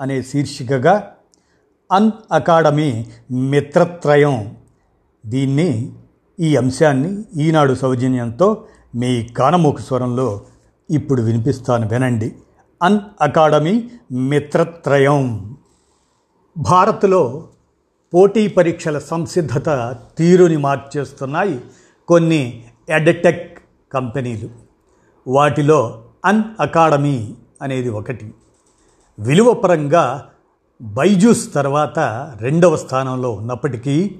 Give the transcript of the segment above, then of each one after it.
అనే శీర్షికగా అన్ అకాడమీ మిత్రత్రయం. దీన్ని ఈ అంశాన్ని ఈనాడు సౌజన్యంతో మీ కానమూకు స్వరంలో ఇప్పుడు వినిపిస్తాను వినండి. అన్ అకాడమీ మిత్రత్రయం. భారత్లో పోటీ పరీక్షల సంసిద్ధత తీరుని మార్చేస్తున్నాయి కొన్ని ఎడ్టెక్ కంపెనీలు. వాటిలో అన్ అకాడమీ అనేది ఒకటి. విలువపరంగా బైజూస్ తర్వాత రెండవ స్థానంలో ఉన్నప్పటికీ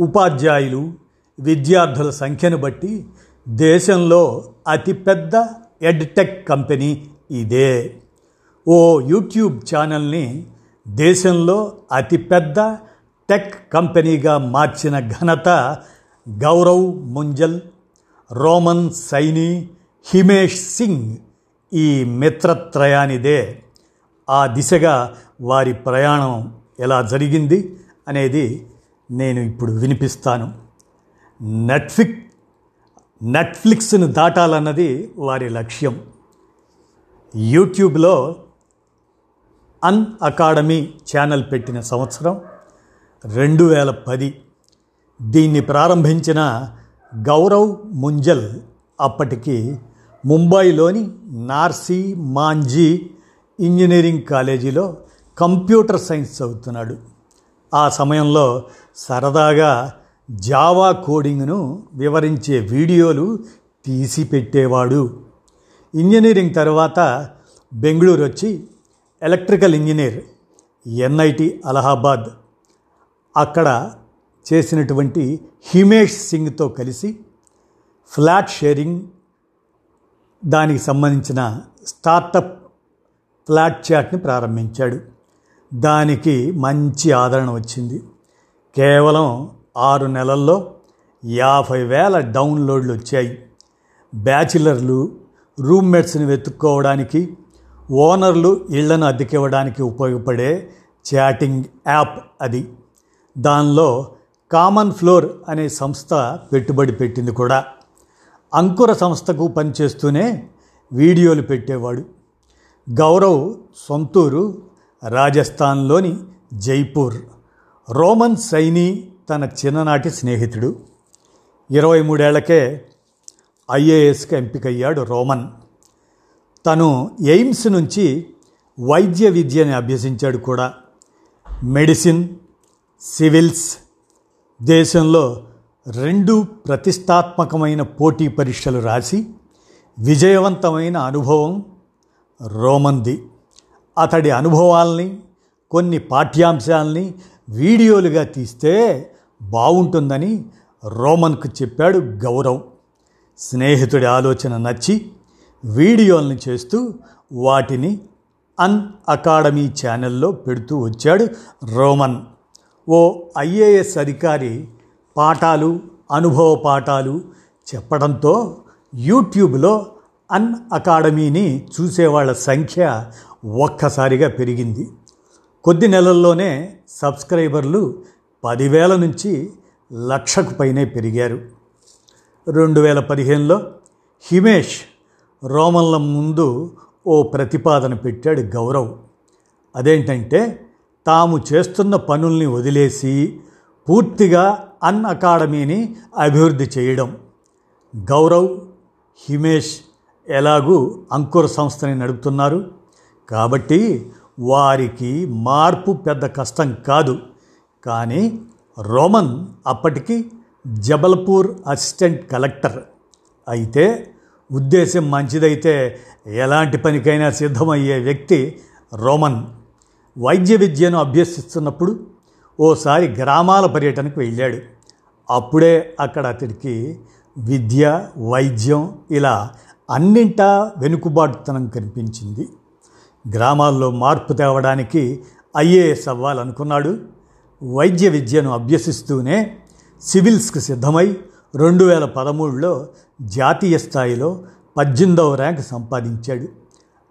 ఉపాధ్యాయులు విద్యార్థుల సంఖ్యను బట్టి దేశంలో అతిపెద్ద ఎడ్టెక్ కంపెనీ ఇదే. ఓ యూట్యూబ్ ఛానల్ని దేశంలో అతిపెద్ద టెక్ కంపెనీగా మార్చిన ఘనత గౌరవ్ ముంజల్ రోమన్ సైని హిమేష్ సింగ్ ఈ మిత్రత్రయానిదే. ఆ దిశగా వారి ప్రయాణం ఎలా జరిగింది అనేది నేను ఇప్పుడు వినిపిస్తాను. నెట్ఫ్లిక్ నెట్ఫ్లిక్స్ను దాటాలన్నది వారి లక్ష్యం. యూట్యూబ్లో అన్ అకాడమీ ఛానల్ పెట్టిన సంవత్సరం రెండు వేల పది. దీన్ని ప్రారంభించిన గౌరవ్ ముంజల్ అప్పటికి ముంబైలోని నార్సీ మాంజీ ఇంజనీరింగ్ కాలేజీలో కంప్యూటర్ సైన్స్ చదువుతున్నాడు. ఆ సమయంలో సరదాగా జావా కోడింగ్ను వివరించే వీడియోలు తీసి పెట్టేవాడు ఇంజనీరింగ్ తర్వాత బెంగళూరు వచ్చి ఎలక్ట్రికల్ ఇంజనీర్ ఎన్ఐటి అలహాబాద్. అక్కడ చేసినటువంటి హిమేష్ సింగ్తో కలిసి ఫ్లాట్ షేరింగ్ దానికి సంబంధించిన స్టార్టప్ ఫ్లాట్ చాట్ని ప్రారంభించాడు. దానికి మంచి ఆదరణ వచ్చింది. కేవలం ఆరు నెలల్లో యాభై వేల డౌన్లోడ్లు వచ్చాయి. బ్యాచిలర్లు రూమ్మేట్స్ని వెతుక్కోవడానికి ఓనర్లు ఇళ్ళను అద్దెకివ్వడానికి ఉపయోగపడే చాటింగ్ యాప్ అది. దానిలో కామన్ ఫ్లోర్ అనే సంస్థ పెట్టుబడి పెట్టింది కూడా. అంకుర సంస్థకు పనిచేస్తూనే వీడియోలు పెట్టేవాడు. గౌరవ్ సొంతూరు రాజస్థాన్లోని జైపూర్. రోమన్ సైని తన చిన్ననాటి స్నేహితుడు. ఇరవై మూడేళ్ళకే ఐఏఎస్కి ఎంపికయ్యాడు రోమన్. తను ఎయిమ్స్ నుంచి వైద్య విద్యని అభ్యసించాడు కూడా. మెడిసిన్ సివిల్స్ దేశంలో రెండు ప్రతిష్టాత్మకమైన పోటీ పరీక్షలు రాసి విజయవంతమైన అనుభవం రోమన్ది అతడి అనుభవాల్ని కొన్ని పాఠ్యాంశాలని వీడియోలుగా తీస్తే బాగుంటుందని రోమన్కు చెప్పాడు గౌరవ్. స్నేహితుడి ఆలోచన నచ్చి వీడియోల్ని చేస్తూ వాటిని అన్ అకాడమీ ఛానల్లో పెడుతూ వచ్చాడు రోమన్. ఓ ఐఏఎస్ అధికారి పాఠాలు అనుభవ పాఠాలు చెప్పడంతో యూట్యూబ్లో అన్ అకాడమీని చూసేవాళ్ళ సంఖ్య ఒక్కసారిగా పెరిగింది. కొద్ది నెలల్లోనే సబ్స్క్రైబర్లు పదివేల నుంచి లక్షకు పైనే పెరిగారు. రెండు వేల పదిహేనులో హిమేష్ రోమన్ల ముందు ఓ ప్రతిపాదన పెట్టాడు గౌరవ్. అదేంటంటే తాము చేస్తున్న పనుల్ని వదిలేసి పూర్తిగా అన్ అకాడమీని అభివృద్ధి చేయడం. గౌరవ్ హిమేష్ ఎలాగూ అంకుర సంస్థని నడుపుతున్నారు. కాబట్టి వారికి మార్పు పెద్ద కష్టం కాదు. కానీ రోమన్ అప్పటికి జబల్పూర్ అసిస్టెంట్ కలెక్టర్. అయితే ఉద్దేశం మంచిదైతే ఎలాంటి పనికైనా సిద్ధమయ్యే వ్యక్తి రోమన్. వైద్య విద్యను అభ్యసిస్తున్నప్పుడు ఓసారి గ్రామాల పర్యటనకు వెళ్ళాడు. అప్పుడే అక్కడ అతడికి విద్య వైద్యం ఇలా అన్నింటా వెనుకబాటుతనం కనిపించింది. గ్రామాల్లో మార్పు తేవడానికి ఐఏఎస్ అవ్వాలనుకున్నాడు. వైద్య విద్యను అభ్యసిస్తూనే సివిల్స్కి సిద్ధమై రెండు వేల పదమూడులో జాతీయ స్థాయిలో పద్దెనిమిదవ ర్యాంక్ సంపాదించాడు.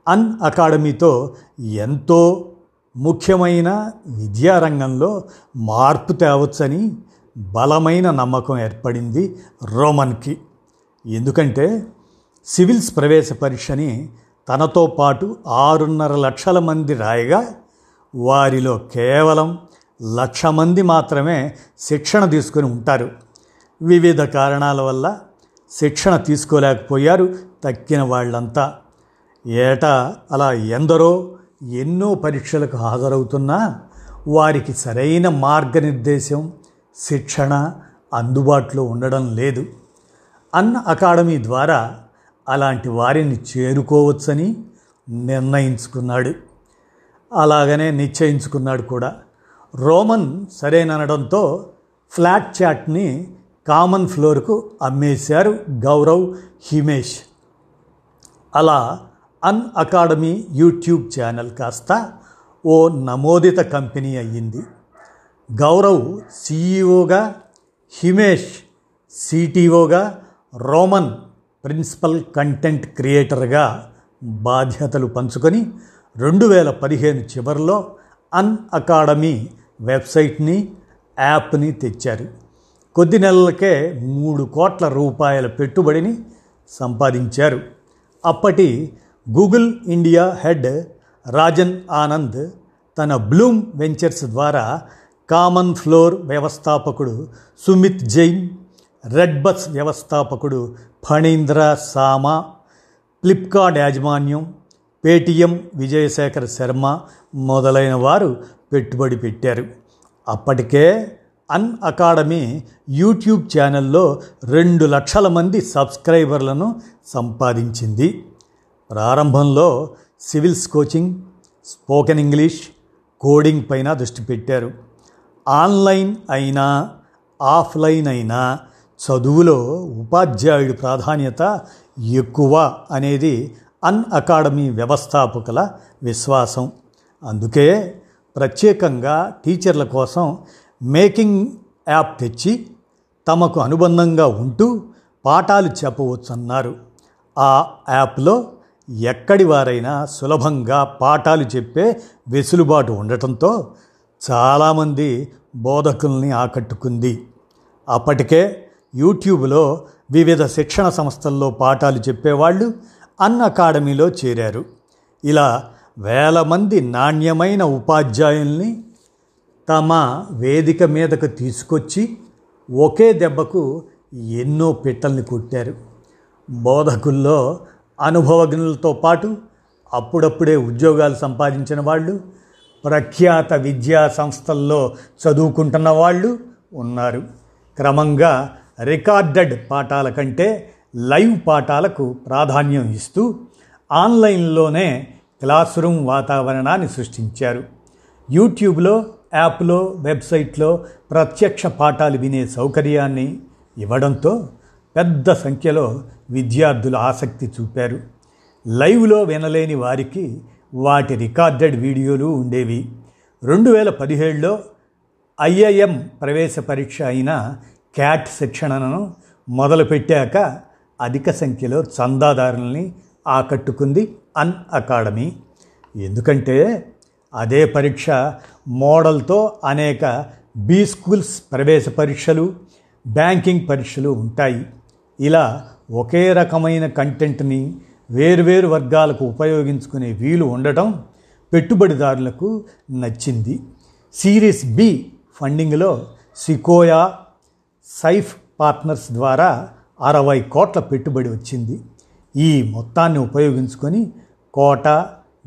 అన్ అకాడమీతో ఎంతో ముఖ్యమైన విద్యారంగంలో మార్పు తేవచ్చని బలమైన నమ్మకం ఏర్పడింది రోమన్కి. ఎందుకంటే సివిల్స్ ప్రవేశ పరీక్షని తనతో పాటు ఆరున్నర లక్షల మంది రాయగా వారిలో కేవలం లక్ష మంది మాత్రమే శిక్షణ తీసుకొని ఉంటారు. వివిధ కారణాల వల్ల శిక్షణ తీసుకోలేకపోయారు తక్కిన వాళ్ళంతా. ఏటా అలా ఎందరో ఎన్నో పరీక్షలకు హాజరవుతున్నా వారికి సరైన మార్గనిర్దేశం శిక్షణ అందుబాటులో ఉండడం లేదు. అన్ అకాడమీ ద్వారా అలాంటి వారిని చేరుకోవచ్చని నిర్ణయించుకున్నాడు. అలాగనే నిశ్చయించుకున్నాడు కూడా. రోమన్ సరేననడంతో ఫ్లాట్ చాట్ని కామన్ ఫ్లోర్కు అమ్మేశారు గౌరవ్ హిమేష్. అలా అన్ అకాడమీ యూట్యూబ్ ఛానల్ కాస్త ఓ నమోదిత కంపెనీ అయ్యింది. గౌరవ్ సీఈఓగా హిమేష్ సిటీఓగా రోమన్ ప్రిన్సిపల్ కంటెంట్ క్రియేటర్గా బాధ్యతలు పంచుకొని రెండు వేల పదిహేను చివరిలో అన్ అకాడమీ వెబ్సైట్ని యాప్ని తెచ్చారు. కొద్ది నెలలకే మూడు కోట్ల రూపాయల పెట్టుబడిని సంపాదించారు. అప్పటి Google India head Rajan Anand తన బ్లూమ్ వెంచర్స్ ద్వారా కామన్ ఫ్లోర్ వ్యవస్థాపకుడు సుమిత్ జైన్ రెడ్ బస్ వ్యవస్థాపకుడు ఫణీంద్ర సామా ఫ్లిప్కార్ట్ యాజమాన్యం పేటీఎం విజయశేఖర్ శర్మ మొదలైన వారు పెట్టుబడి పెట్టారు. అప్పటికే అన్ అకాడమీ యూట్యూబ్ ఛానల్లో రెండు లక్షల మంది సబ్స్క్రైబర్లను సంపాదించింది. ప్రారంభంలో civils coaching spoken English coding పైన దృష్టి పెట్టారు. ఆన్లైన్ అయినా ఆఫ్లైన్ అయినా చదువులో ఉపాధ్యాయుడి ప్రాధాన్యత ఎక్కువ అనేది అన్ అకాడమీ వ్యవస్థాపకుల విశ్వాసం. అందుకే ప్రత్యేకంగా టీచర్ల కోసం మేకింగ్ యాప్ తెచ్చి తమకు అనుబంధంగా ఉంటూ పాఠాలు చెప్పవచ్చన్నారు. ఆ యాప్లో ఎక్కడి వారైనా సులభంగా పాఠాలు చెప్పే వెసులుబాటు ఉండటంతో చాలామంది బోధకుల్ని ఆకట్టుకుంది. అప్పటికే యూట్యూబ్లో వివిధ శిక్షణ సంస్థల్లో పాఠాలు చెప్పేవాళ్ళు అన్ అకాడమీలో చేరారు. ఇలా వేల మంది నాణ్యమైన ఉపాధ్యాయుల్ని తమ వేదిక మీదకు తీసుకొచ్చి ఒకే దెబ్బకు ఎన్నో పిట్టల్ని కొట్టారు. బోధకుల్లో అనుభవజ్ఞులతో పాటు అప్పుడప్పుడే ఉద్యోగాలు సంపాదించిన వాళ్ళు ప్రఖ్యాత విద్యా సంస్థల్లో చదువుకుంటున్న వాళ్ళు ఉన్నారు. క్రమంగా రికార్డెడ్ పాఠాల కంటే లైవ్ పాఠాలకు ప్రాధాన్యం ఇస్తూ ఆన్లైన్లోనే క్లాస్ రూమ్ వాతావరణాన్ని సృష్టించారు. యూట్యూబ్లో యాప్లో వెబ్సైట్లో ప్రత్యక్ష పాఠాలు వినే సౌకర్యాన్ని ఇవ్వడంతో పెద్ద సంఖ్యలో విద్యార్థులు ఆసక్తి చూపారు. లైవ్లో వినలేని వారికి వాటి రికార్డెడ్ వీడియోలు ఉండేవి. రెండు వేల పదిహేడులో ఐఐఎం ప్రవేశ పరీక్ష అయిన క్యాట్ శిక్షణను మొదలుపెట్టాక అధిక సంఖ్యలో చందాదారుల్ని ఆకట్టుకుంది అన్ అకాడమీ. ఎందుకంటే అదే పరీక్ష మోడల్తో అనేక బీ స్కూల్స్ ప్రవేశ పరీక్షలు బ్యాంకింగ్ పరీక్షలు ఉంటాయి. ఇలా ఒకే రకమైన కంటెంట్ని వేర్వేరు వర్గాలకు ఉపయోగించుకునే వీలు ఉండటం పెట్టుబడిదారులకు నచ్చింది. సిరీస్ బి ఫండింగ్లో సికోయా సైఫ్ పార్ట్నర్స్ ద్వారా అరవై కోట్ల పెట్టుబడి వచ్చింది. ఈ మొత్తాన్ని ఉపయోగించుకొని కోట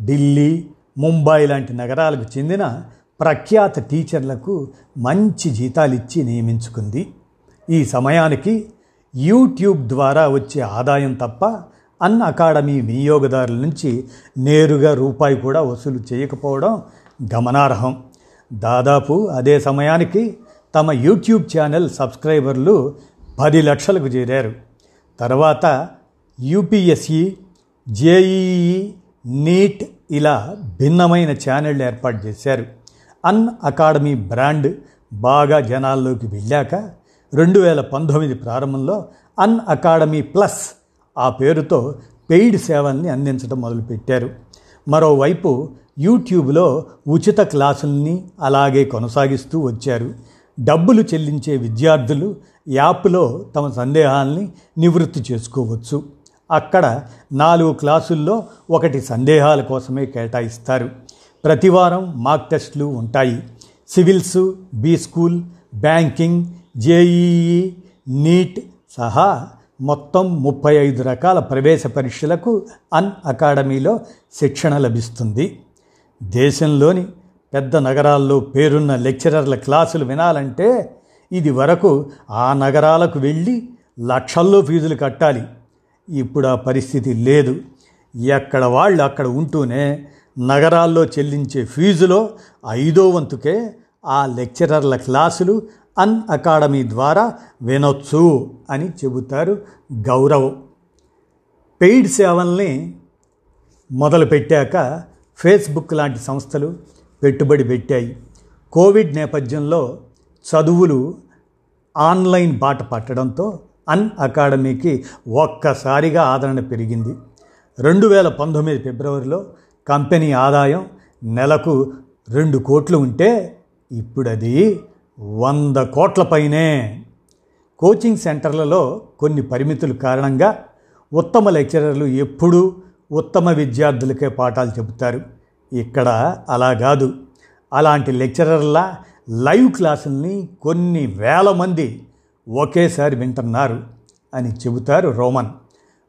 ఢిల్లీ ముంబై లాంటి నగరాలకు చెందిన ప్రఖ్యాత టీచర్లకు మంచి జీతాలు ఇచ్చి నియమించుకుంది. ఈ సమయానికి యూట్యూబ్ ద్వారా వచ్చే ఆదాయం తప్ప అన్ అకాడమీ వినియోగదారుల నుంచి నేరుగా రూపాయి కూడా వసూలు చేయకపోవడం గమనార్హం. దాదాపు అదే సమయానికి తమ యూట్యూబ్ ఛానల్ సబ్స్క్రైబర్లు పది లక్షలకు చేరారు. తర్వాత యూపీఎస్ఈ జేఈఈ నీట్ ఇలా భిన్నమైన ఛానళ్ళు ఏర్పాటు చేశారు. అన్ అకాడమీ బ్రాండ్ బాగా జనాల్లోకి వెళ్ళాక రెండు వేల పంతొమ్మిది ప్రారంభంలో అన్ అకాడమీ ప్లస్ ఆ పేరుతో పెయిడ్ సేవల్ని అందించడం మొదలుపెట్టారు. మరోవైపు యూట్యూబ్లో ఉచిత క్లాసుల్ని అలాగే కొనసాగిస్తూ వచ్చారు. డబ్బులు చెల్లించే విద్యార్థులు యాప్లో తమ సందేహాల్ని నివృత్తి చేసుకోవచ్చు. అక్కడ నాలుగు క్లాసుల్లో ఒకటి సందేహాల కోసమే కేటాయిస్తారు. ప్రతివారం మాక్ టెస్టులు ఉంటాయి. Civils B school banking JEE NEET సహా మొత్తం ముప్పై ఐదు రకాల ప్రవేశ పరీక్షలకు అన్ అకాడమీలో శిక్షణ లభిస్తుంది. దేశంలోని పెద్ద నగరాల్లో పేరున్న లెక్చరర్ల క్లాసులు వినాలంటే ఇది వరకు ఆ నగరాలకు వెళ్ళి లక్షల్లో ఫీజులు కట్టాలి. ఇప్పుడు ఆ పరిస్థితి లేదు. ఎక్కడ వాళ్ళు అక్కడ ఉంటూనే నగరాల్లో చెల్లించే ఫీజులో ఐదో వంతుకే ఆ లెక్చరర్ల క్లాసులు అన్ అకాడమీ ద్వారా వినొచ్చు అని చెబుతారు గౌరవం. పెయిడ్ సేవల్ని మొదలుపెట్టాక ఫేస్బుక్ లాంటి సంస్థలు పెట్టుబడి పెట్టాయి. కోవిడ్ నేపథ్యంలో చదువులు ఆన్లైన్ బాట పట్టడంతో అన్ అకాడమీకి ఒక్కసారిగా ఆదరణ పెరిగింది. రెండు వేల పంతొమ్మిది ఫిబ్రవరిలో కంపెనీ ఆదాయం నెలకు రెండు కోట్లు ఉంటే ఇప్పుడు అది వంద కోట్ల పైనే. కోచింగ్ సెంటర్లలో కొన్ని పరిమితుల కారణంగా ఉత్తమ లెక్చరర్లు ఎప్పుడూ ఉత్తమ విద్యార్థులకే పాఠాలు చెబుతారు. ఇక్కడ అలా కాదు. అలాంటి లెక్చరర్ల లైవ్ క్లాసుల్ని కొన్ని వేల మంది ఒకేసారి వింటున్నారు అని చెబుతారు రోమన్.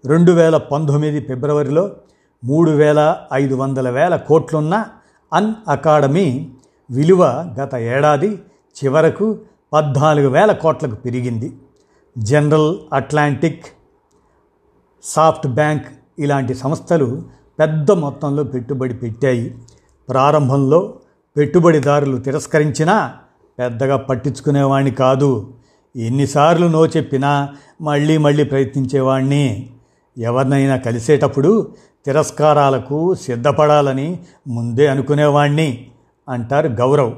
రెండు వేల పంతొమ్మిది ఫిబ్రవరిలో మూడు వేల ఐదు వందల వేల కోట్లున్న అన్ అకాడమీ విలువ గత ఏడాది చివరకు పద్నాలుగు వేల కోట్లకు పెరిగింది. జనరల్ అట్లాంటిక్ సాఫ్ట్ బ్యాంక్ ఇలాంటి సంస్థలు పెద్ద మొత్తంలో పెట్టుబడి పెట్టాయి. ప్రారంభంలో పెట్టుబడిదారులు తిరస్కరించినా పెద్దగా పట్టించుకునేవాణ్ణి కాదు. ఎన్నిసార్లు నో చెప్పినా మళ్ళీ మళ్ళీ ప్రయత్నించేవాణ్ణి. ఎవరినైనా కలిసేటప్పుడు తిరస్కారాలకు సిద్ధపడాలని ముందే అనుకునేవాణ్ణి అంటారు గౌరవ్.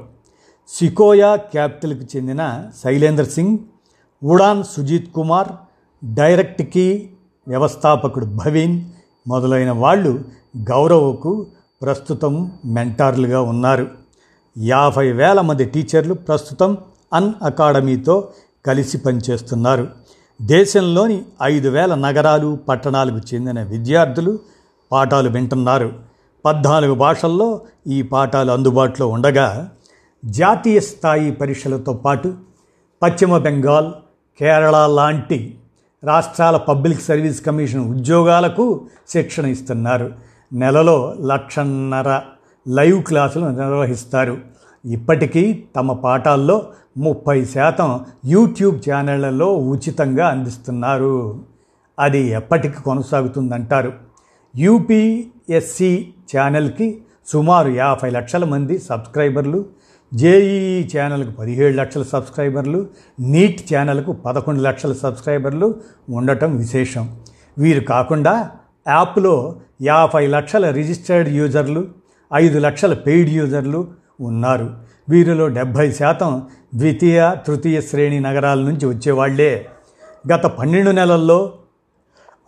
సికోయా క్యాపిటల్కి చెందిన శైలేంద్ర సింగ్ ఉడాన్ సుజీత్ కుమార్ డైరెక్ట్కి వ్యవస్థాపకుడు భవీన్ మొదలైన వాళ్ళు గౌరవకు ప్రస్తుతం మెంటార్లుగా ఉన్నారు. యాభై వేల మంది టీచర్లు ప్రస్తుతం అన్ అకాడమీతో కలిసి పనిచేస్తున్నారు. దేశంలోని ఐదు వేల నగరాలు పట్టణాలకు చెందిన విద్యార్థులు పాఠాలు వింటున్నారు. పద్నాలుగు భాషల్లో ఈ పాఠాలు అందుబాటులో ఉండగా జాతీయ స్థాయి పరీక్షలతో పాటు పశ్చిమ బెంగాల్ కేరళ లాంటి రాష్ట్రాల పబ్లిక్ సర్వీస్ కమిషన్ ఉద్యోగాలకు శిక్షణ ఇస్తున్నారు. నెలలో లక్షన్నర లైవ్ క్లాసులు నిర్వహిస్తారు. ఇప్పటికీ తమ పాఠాల్లో ముప్పై శాతం యూట్యూబ్ ఛానళ్ళలో ఉచితంగా అందిస్తున్నారు. అది ఎప్పటికీ కొనసాగుతుందంటారు. యూపీఎస్సి ఛానల్కి సుమారు యాభై లక్షల మంది సబ్స్క్రైబర్లు జేఈఈ ఛానల్కు పదిహేడు లక్షల సబ్స్క్రైబర్లు నీట్ ఛానల్కు పదకొండు లక్షల సబ్స్క్రైబర్లు ఉండటం విశేషం. వీరు కాకుండా యాప్లో యాభై లక్షల రిజిస్టర్డ్ యూజర్లు ఐదు లక్షల పెయిడ్ యూజర్లు ఉన్నారు. వీరిలో డెబ్భై శాతం ద్వితీయ తృతీయ శ్రేణి నగరాల నుంచి వచ్చేవాళ్ళే. గత పన్నెండు నెలల్లో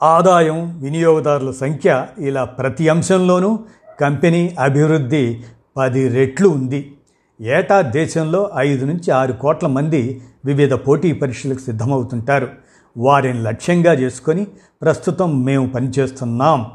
ఆదాయం వినియోగదారుల సంఖ్య ఇలా ప్రతి అంశంలోనూ కంపెనీ అభివృద్ధి పది రెట్లు ఉంది. ఏటా దేశంలో ఐదు నుంచి ఆరు కోట్ల మంది వివిధ పోటీ పరీక్షలకు సిద్ధమవుతుంటారు. వారిని లక్ష్యంగా చేసుకొని ప్రస్తుతం మేము పనిచేస్తున్నాం.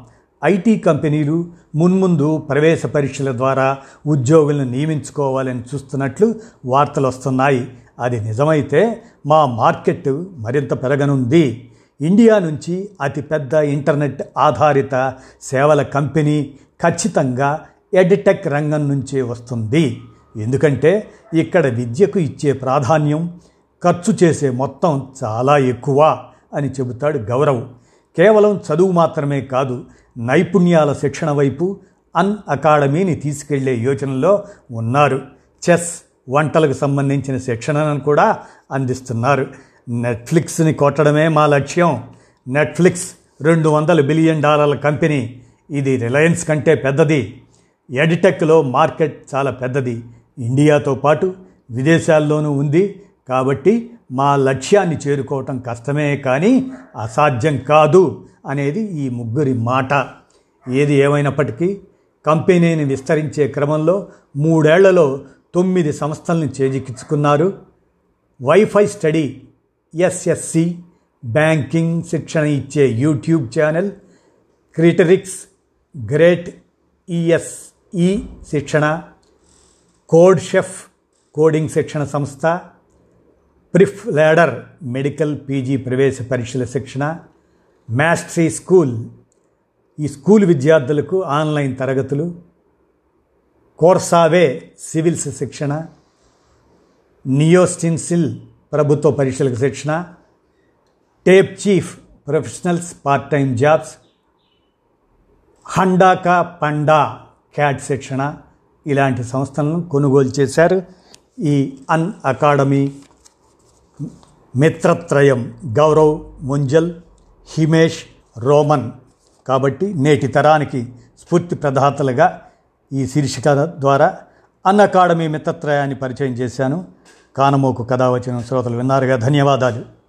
ఐటీ కంపెనీలు మున్ముందు ప్రవేశ పరీక్షల ద్వారా ఉద్యోగులను నియమించుకోవాలని చూస్తున్నట్లు వార్తలు వస్తున్నాయి. అది నిజమైతే మా మార్కెట్ మరింత పెరగనుంది. ఇండియా నుంచి అతిపెద్ద ఇంటర్నెట్ ఆధారిత సేవల కంపెనీ ఖచ్చితంగా ఎడ్టెక్ రంగం నుంచే వస్తుంది. ఎందుకంటే ఇక్కడ విద్యకు ఇచ్చే ప్రాధాన్యం ఖర్చు చేసే మొత్తం చాలా ఎక్కువ అని చెబుతాడు గౌరవ్. కేవలం చదువు మాత్రమే కాదు నైపుణ్యాల శిక్షణ వైపు అన్ అకాడమీని తీసుకెళ్ళే యోచనలో ఉన్నారు. చెస్ వంటలకు సంబంధించిన శిక్షణను కూడా అందిస్తున్నారు. నెట్ఫ్లిక్స్ని కొట్టడమే మా లక్ష్యం. నెట్ఫ్లిక్స్ రెండు వందల బిలియన్ డాలర్ల కంపెనీ. ఇది రిలయన్స్ కంటే పెద్దది. ఎడిటెక్లో మార్కెట్ చాలా పెద్దది. ఇండియాతో పాటు విదేశాల్లోనూ ఉంది. కాబట్టి మా లక్ష్యాన్ని చేరుకోవటం కష్టమే కానీ అసాధ్యం కాదు అనేది ఈ ముగ్గురి మాట. ఏది ఏమైనప్పటికీ కంపెనీని విస్తరించే క్రమంలో మూడేళ్ళలో తొమ్మిది సంస్థలను చేజిక్కించుకున్నారు. వైఫై స్టడీ ఎస్ఎస్సి బ్యాంకింగ్ శిక్షణ ఇచ్చే యూట్యూబ్ ఛానల్ క్రిటరిక్స్ గ్రేట్ ఈఎస్ఈ శిక్షణ కోడ్ షెఫ్ కోడింగ్ శిక్షణ సంస్థ ప్రిఫ్ లేడర్ మెడికల్ పీజీ ప్రవేశ పరీక్షల శిక్షణ మ్యాస్ట్రీ స్కూల్ ఈ స్కూల్ విద్యార్థులకు ఆన్లైన్ తరగతులు కోర్సావే సివిల్స్ శిక్షణ నియోస్టిన్సిల్ ప్రభుత్వ పరీక్షలకు శిక్షణ TapChief professionals part time jobs హండాకా Panda CAT శిక్షణ ఇలాంటి సంస్థలను కొనుగోలు చేశారు. ఈ అన్ అకాడమీ మిత్రత్రయం గౌరవ్ ముంజల్ హిమేష్ రోమన్ కాబట్టి నేటి తరానికి స్ఫూర్తి ప్రదాతలుగా ఈ శీర్షిక ద్వారా అన్ అకాడమీ మిత్రత్రయాన్ని పరిచయం చేశాను. కానమోకు కథ వచ్చిన శ్రోతలు విన్నారుగా. ధన్యవాదాలు.